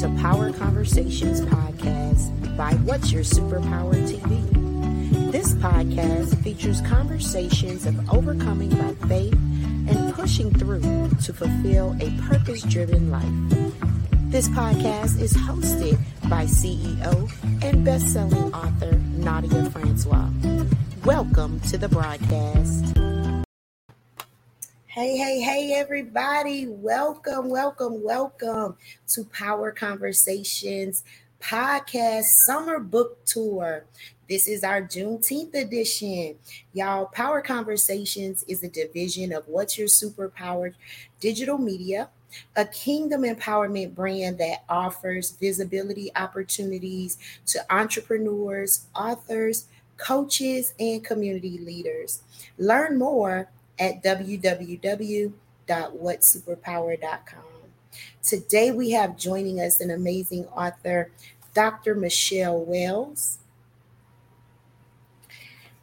to Power Conversations podcast by What's Your Superpower TV. This podcast features conversations of overcoming by faith and pushing through to fulfill a purpose driven life. This podcast is hosted by CEO and best selling author Nadia Francois. Welcome to the broadcast. Hey, hey, hey, everybody. Welcome, welcome, welcome to Power Conversations Podcast Summer Book Tour. This is our Juneteenth edition. Y'all, Power Conversations is a division of What's Your Superpower Digital Media, a kingdom empowerment brand that offers visibility opportunities to entrepreneurs, authors, coaches, and community leaders. Learn more at www.whatsuperpower.com. Today we have joining us an amazing author, Dr. Michelle Wells.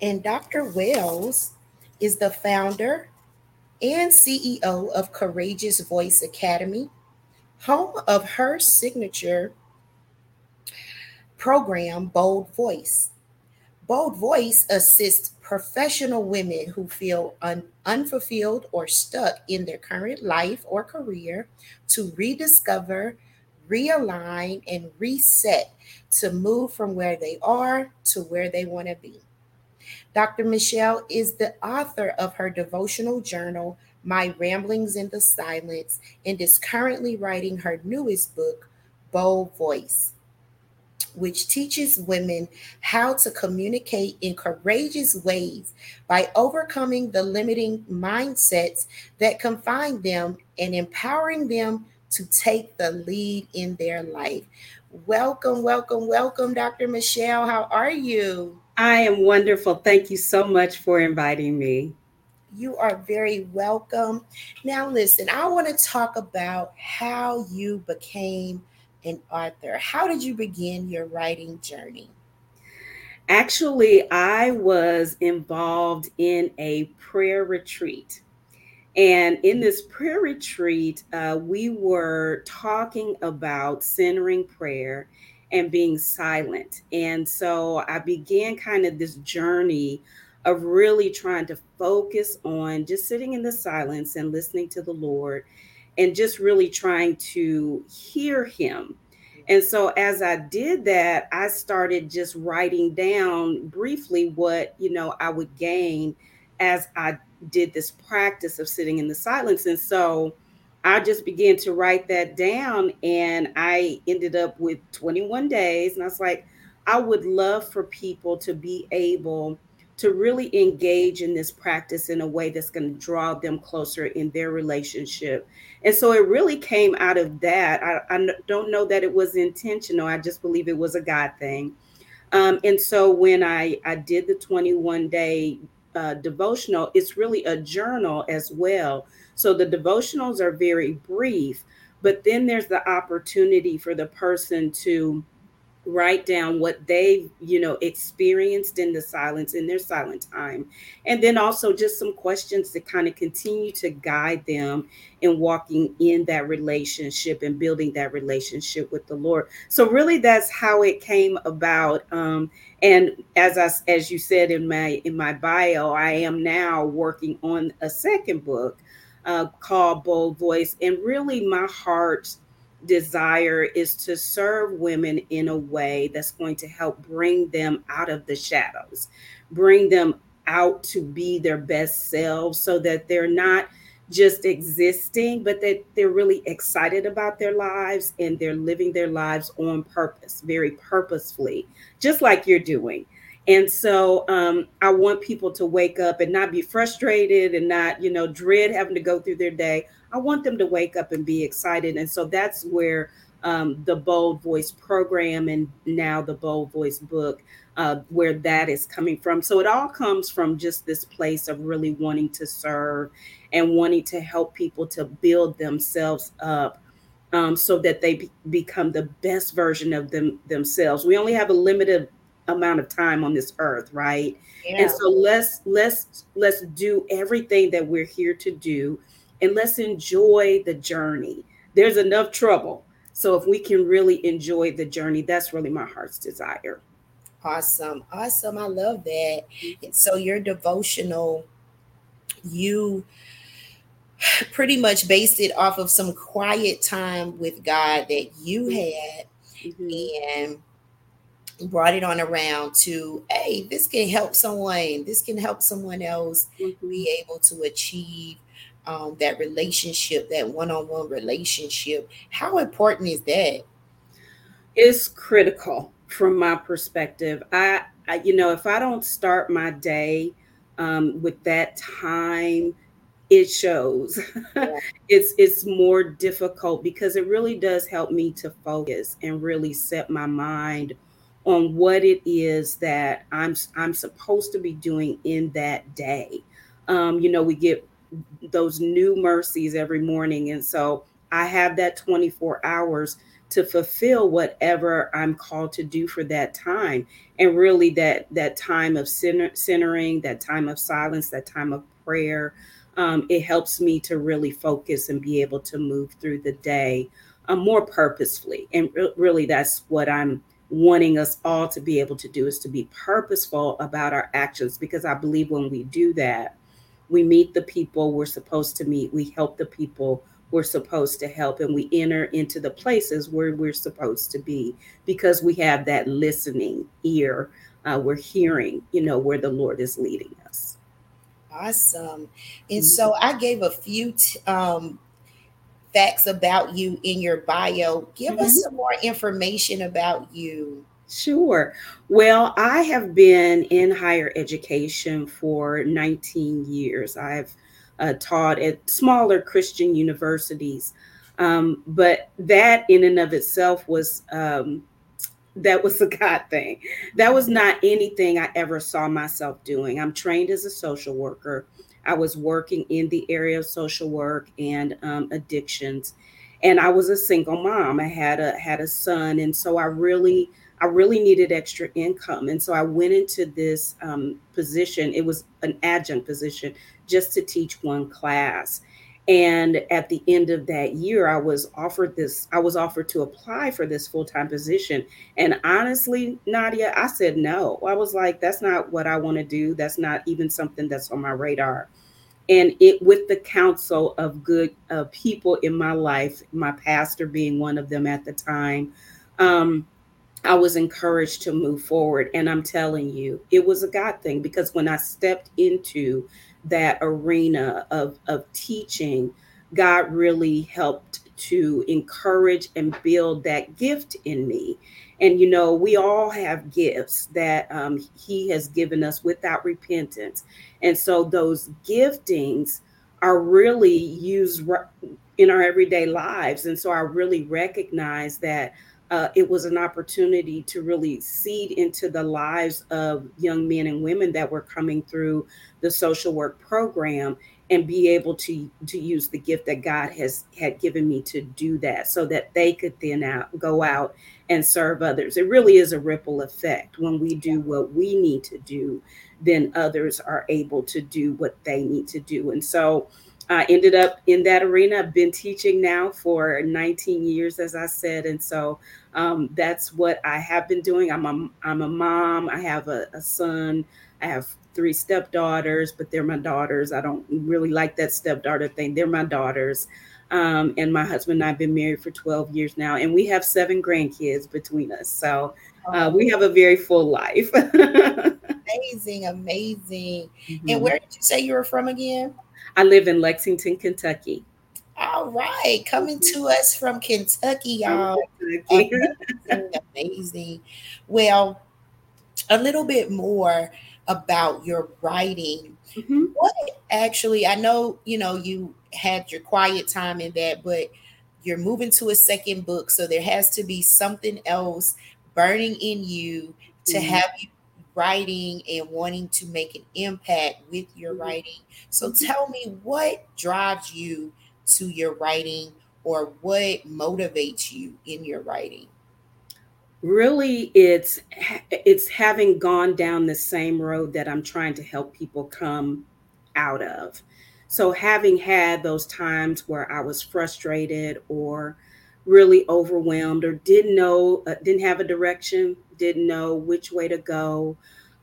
And Dr. Wells is the founder and CEO of Courageous Voice Academy, home of her signature program, Bold Voice. Bold Voice assists professional women who feel un- unfulfilled or stuck in their current life or career to rediscover, realign, and reset to move from where they are to where they want to be. Dr. Michelle is the author of her devotional journal, My Ramblings in the Silence, and is currently writing her newest book, Bold Voice which teaches women how to communicate in courageous ways by overcoming the limiting mindsets that confine them and empowering them to take the lead in their life. Welcome, welcome, welcome, Dr. Michelle. How are you? I am wonderful. Thank you so much for inviting me. You are very welcome. Now, listen, I want to talk about how you became an author. How did you begin your writing journey? Actually, I was involved in a prayer retreat. And in this prayer retreat, uh, we were talking about centering prayer and being silent. And so I began kind of this journey of really trying to focus on just sitting in the silence and listening to the Lord and just really trying to hear him. And so as I did that, I started just writing down briefly what, you know, I would gain as I did this practice of sitting in the silence. And so I just began to write that down and I ended up with 21 days. And I was like, I would love for people to be able to really engage in this practice in a way that's going to draw them closer in their relationship. And so it really came out of that. I, I don't know that it was intentional. I just believe it was a God thing. Um, and so when I, I did the 21 day uh, devotional, it's really a journal as well. So the devotionals are very brief, but then there's the opportunity for the person to write down what they you know experienced in the silence in their silent time. And then also just some questions to kind of continue to guide them in walking in that relationship and building that relationship with the lord. So really that's how it came about. Um, and as i as you said in my in my bio i am now working on a second book uh, called bold voice. And really my heart desire is to serve women in a way that's going to help bring them out of the shadows, bring them out to be their best selves so that they're not just existing, but that they're really excited about their lives and they're living their lives on purpose, very purposefully, just like you're doing. And so um, I want people to wake up and not be frustrated and not, you know, dread having to go through their day. I want them to wake up and be excited. And so that's where um, the Bold Voice program and now the Bold Voice book, uh, where that is coming from. So it all comes from just this place of really wanting to serve and wanting to help people to build themselves up. Um, so that they be- become the best version of them themselves. We only have a limited amount of time on this earth, right? Yeah. And so let's let's let's do everything that we're here to do and let's enjoy the journey. There's enough trouble. So if we can really enjoy the journey, that's really my heart's desire. Awesome. Awesome. I love that. And so your devotional, you pretty much based it off of some quiet time with God that you had mm-hmm. and brought it on around to, hey, this can help someone, this can help someone else mm-hmm. be able to achieve um, that relationship, that one-on-one relationship. How important is that? It's critical from my perspective. I, I you know, if I don't start my day um, with that time it shows yeah. it's it's more difficult because it really does help me to focus and really set my mind on what it is that I'm I'm supposed to be doing in that day. Um, you know, we get those new mercies every morning, and so I have that 24 hours to fulfill whatever I'm called to do for that time, and really that that time of center, centering, that time of silence, that time of prayer um, it helps me to really focus and be able to move through the day um, more purposefully. And re- really, that's what I'm wanting us all to be able to do is to be purposeful about our actions because I believe when we do that, we meet the people we're supposed to meet, we help the people we're supposed to help, and we enter into the places where we're supposed to be because we have that listening ear. Uh, we're hearing, you know, where the Lord is leading us. Awesome. And mm-hmm. so I gave a few t- um, facts about you in your bio. Give mm-hmm. us some more information about you. Sure. Well, I have been in higher education for 19 years. I've uh, taught at smaller Christian universities. Um, but that in and of itself was um, that was a God thing. That was not anything I ever saw myself doing. I'm trained as a social worker. I was working in the area of social work and um, addictions, and I was a single mom. I had a had a son, and so I really I really needed extra income, and so I went into this um, position. It was an adjunct position just to teach one class. And at the end of that year, I was offered this, I was offered to apply for this full time position. And honestly, Nadia, I said no. I was like, that's not what I want to do. That's not even something that's on my radar. And it, with the counsel of good uh, people in my life, my pastor being one of them at the time, um, I was encouraged to move forward. And I'm telling you, it was a God thing because when I stepped into that arena of, of teaching, God really helped to encourage and build that gift in me. And, you know, we all have gifts that um, He has given us without repentance. And so those giftings are really used in our everyday lives. And so I really recognize that uh, it was an opportunity to really seed into the lives of young men and women that were coming through the social work program and be able to to use the gift that God has had given me to do that so that they could then out go out and serve others. It really is a ripple effect when we do what we need to do, then others are able to do what they need to do. And so I ended up in that arena. I've been teaching now for 19 years, as I said, and so um, that's what I have been doing. I'm a I'm a mom. I have a, a son. I have three stepdaughters, but they're my daughters. I don't really like that stepdaughter thing. They're my daughters. Um, and my husband and I have been married for 12 years now, and we have seven grandkids between us. So uh, we have a very full life. amazing, amazing. Mm-hmm. And where did you say you were from again? I live in Lexington, Kentucky. All right, coming to us from Kentucky, y'all. Amazing, amazing. Well, a little bit more about your writing. Mm-hmm. What actually, I know, you know, you had your quiet time in that, but you're moving to a second book. So there has to be something else burning in you to mm-hmm. have you writing and wanting to make an impact with your mm-hmm. writing. So tell me what drives you to your writing or what motivates you in your writing? Really it's it's having gone down the same road that I'm trying to help people come out of. So having had those times where I was frustrated or really overwhelmed or didn't know, uh, didn't have a direction, didn't know which way to go,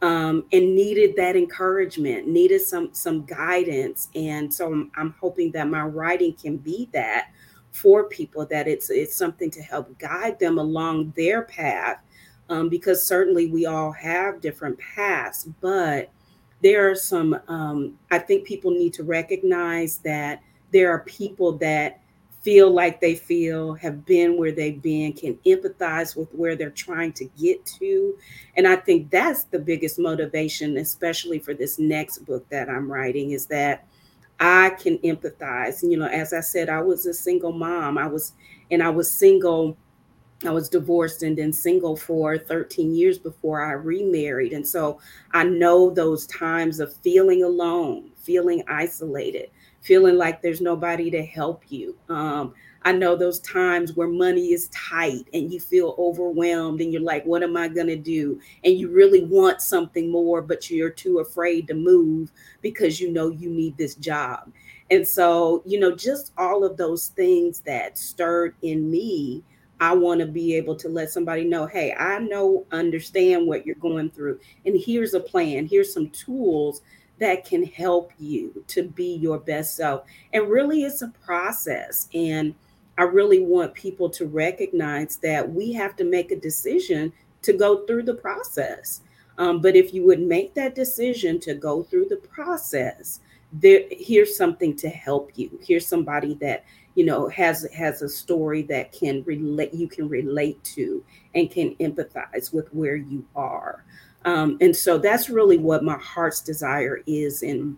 um, and needed that encouragement, needed some some guidance. And so I'm, I'm hoping that my writing can be that for people, that it's it's something to help guide them along their path. Um, because certainly we all have different paths, but there are some um, i think people need to recognize that there are people that feel like they feel have been where they've been can empathize with where they're trying to get to. And i think that's the biggest motivation especially for this next book that i'm writing is that i can empathize. You know as i said i was a single mom. I was and i was single I was divorced and then single for 13 years before I remarried. And so I know those times of feeling alone, feeling isolated, feeling like there's nobody to help you. Um, I know those times where money is tight and you feel overwhelmed and you're like, what am I going to do? And you really want something more, but you're too afraid to move because you know you need this job. And so, you know, just all of those things that stirred in me I want to be able to let somebody know, hey, I know, understand what you're going through. And here's a plan. Here's some tools that can help you to be your best self. And really, it's a process. And I really want people to recognize that we have to make a decision to go through the process. Um, but if you would make that decision to go through the process, there here's something to help you. Here's somebody that you know has has a story that can relate you can relate to and can empathize with where you are um, and so that's really what my heart's desire is in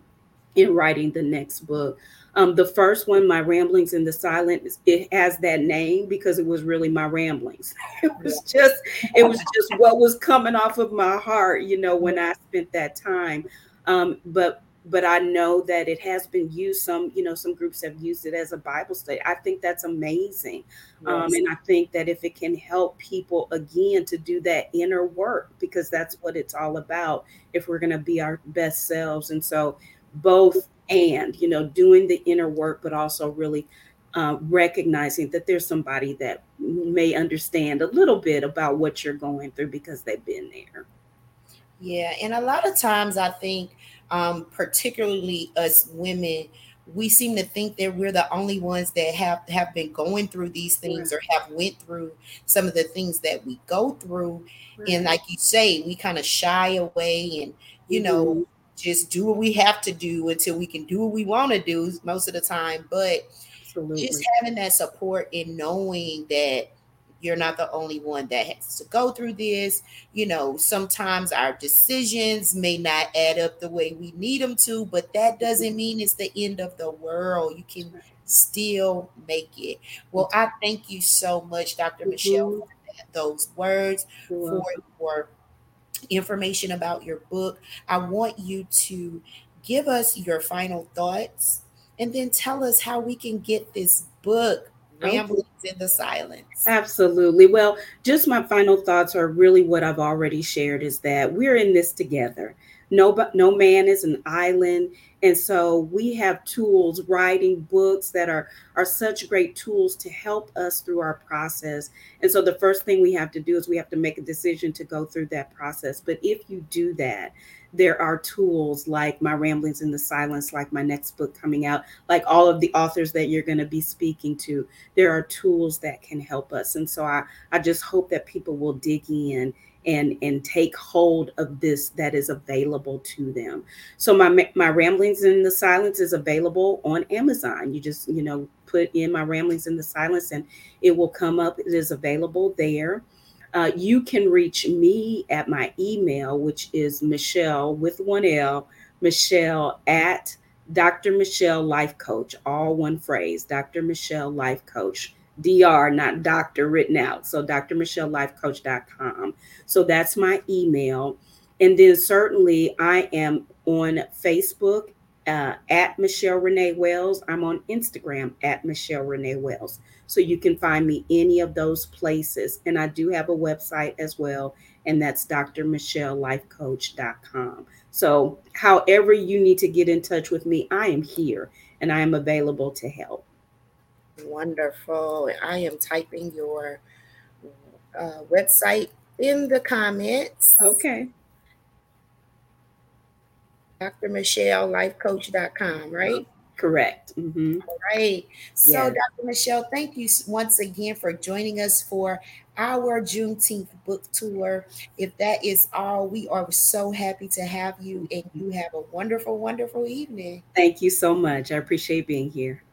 in writing the next book. Um, the first one my ramblings in the silence it has that name because it was really my ramblings. It was just it was just what was coming off of my heart you know when i spent that time. Um, but but I know that it has been used. Some, you know, some groups have used it as a Bible study. I think that's amazing. Um, yes. Um, and I think that if it can help people again to do that inner work, because that's what it's all about, if we're going to be our best selves. And so, both and, you know, doing the inner work, but also really uh, recognizing that there's somebody that may understand a little bit about what you're going through because they've been there. Yeah. And a lot of times I think, um, particularly us women, we seem to think that we're the only ones that have have been going through these things right. or have went through some of the things that we go through right. and like you say we kind of shy away and you mm-hmm. know just do what we have to do until we can do what we want to do most of the time but Absolutely. just having that support and knowing that you're not the only one that has to go through this. You know, sometimes our decisions may not add up the way we need them to, but that doesn't mean it's the end of the world. You can still make it. Well, I thank you so much, Dr. Mm-hmm. Michelle, for those words, for your information about your book. I want you to give us your final thoughts and then tell us how we can get this book ramblings in the silence. Absolutely. Well, just my final thoughts are really what I've already shared is that we're in this together. No, no man is an island. And so we have tools, writing books that are, are such great tools to help us through our process. And so the first thing we have to do is we have to make a decision to go through that process. But if you do that, there are tools like my ramblings in the silence like my next book coming out like all of the authors that you're going to be speaking to. There are tools that can help us. And so i i just hope that people will dig in and and take hold of this that is available to them. So my my ramblings in the silence is available on amazon. You just you know put in my ramblings in the silence and it will come up. It is available there uh, you can reach me at my email, which is Michelle with one L, Michelle at Dr. Michelle Life Coach, all one phrase, Dr. Michelle Life Coach. DR, not doctor written out. So drmichelelifecoach.com. So that's my email. And then certainly I am on Facebook uh, at Michelle Renee Wells. I'm on Instagram at Michelle Renee Wells. So you can find me any of those places. And I do have a website as well, and that's drmichelelifecoach.com. So, however you need to get in touch with me, I am here and I am available to help. Wonderful. I am typing your uh, website in the comments. Okay. Dr. Michelle, lifecoach.com, right? Correct. Mm-hmm. All right. So, yeah. Dr. Michelle, thank you once again for joining us for our Juneteenth book tour. If that is all, we are so happy to have you, and you have a wonderful, wonderful evening. Thank you so much. I appreciate being here.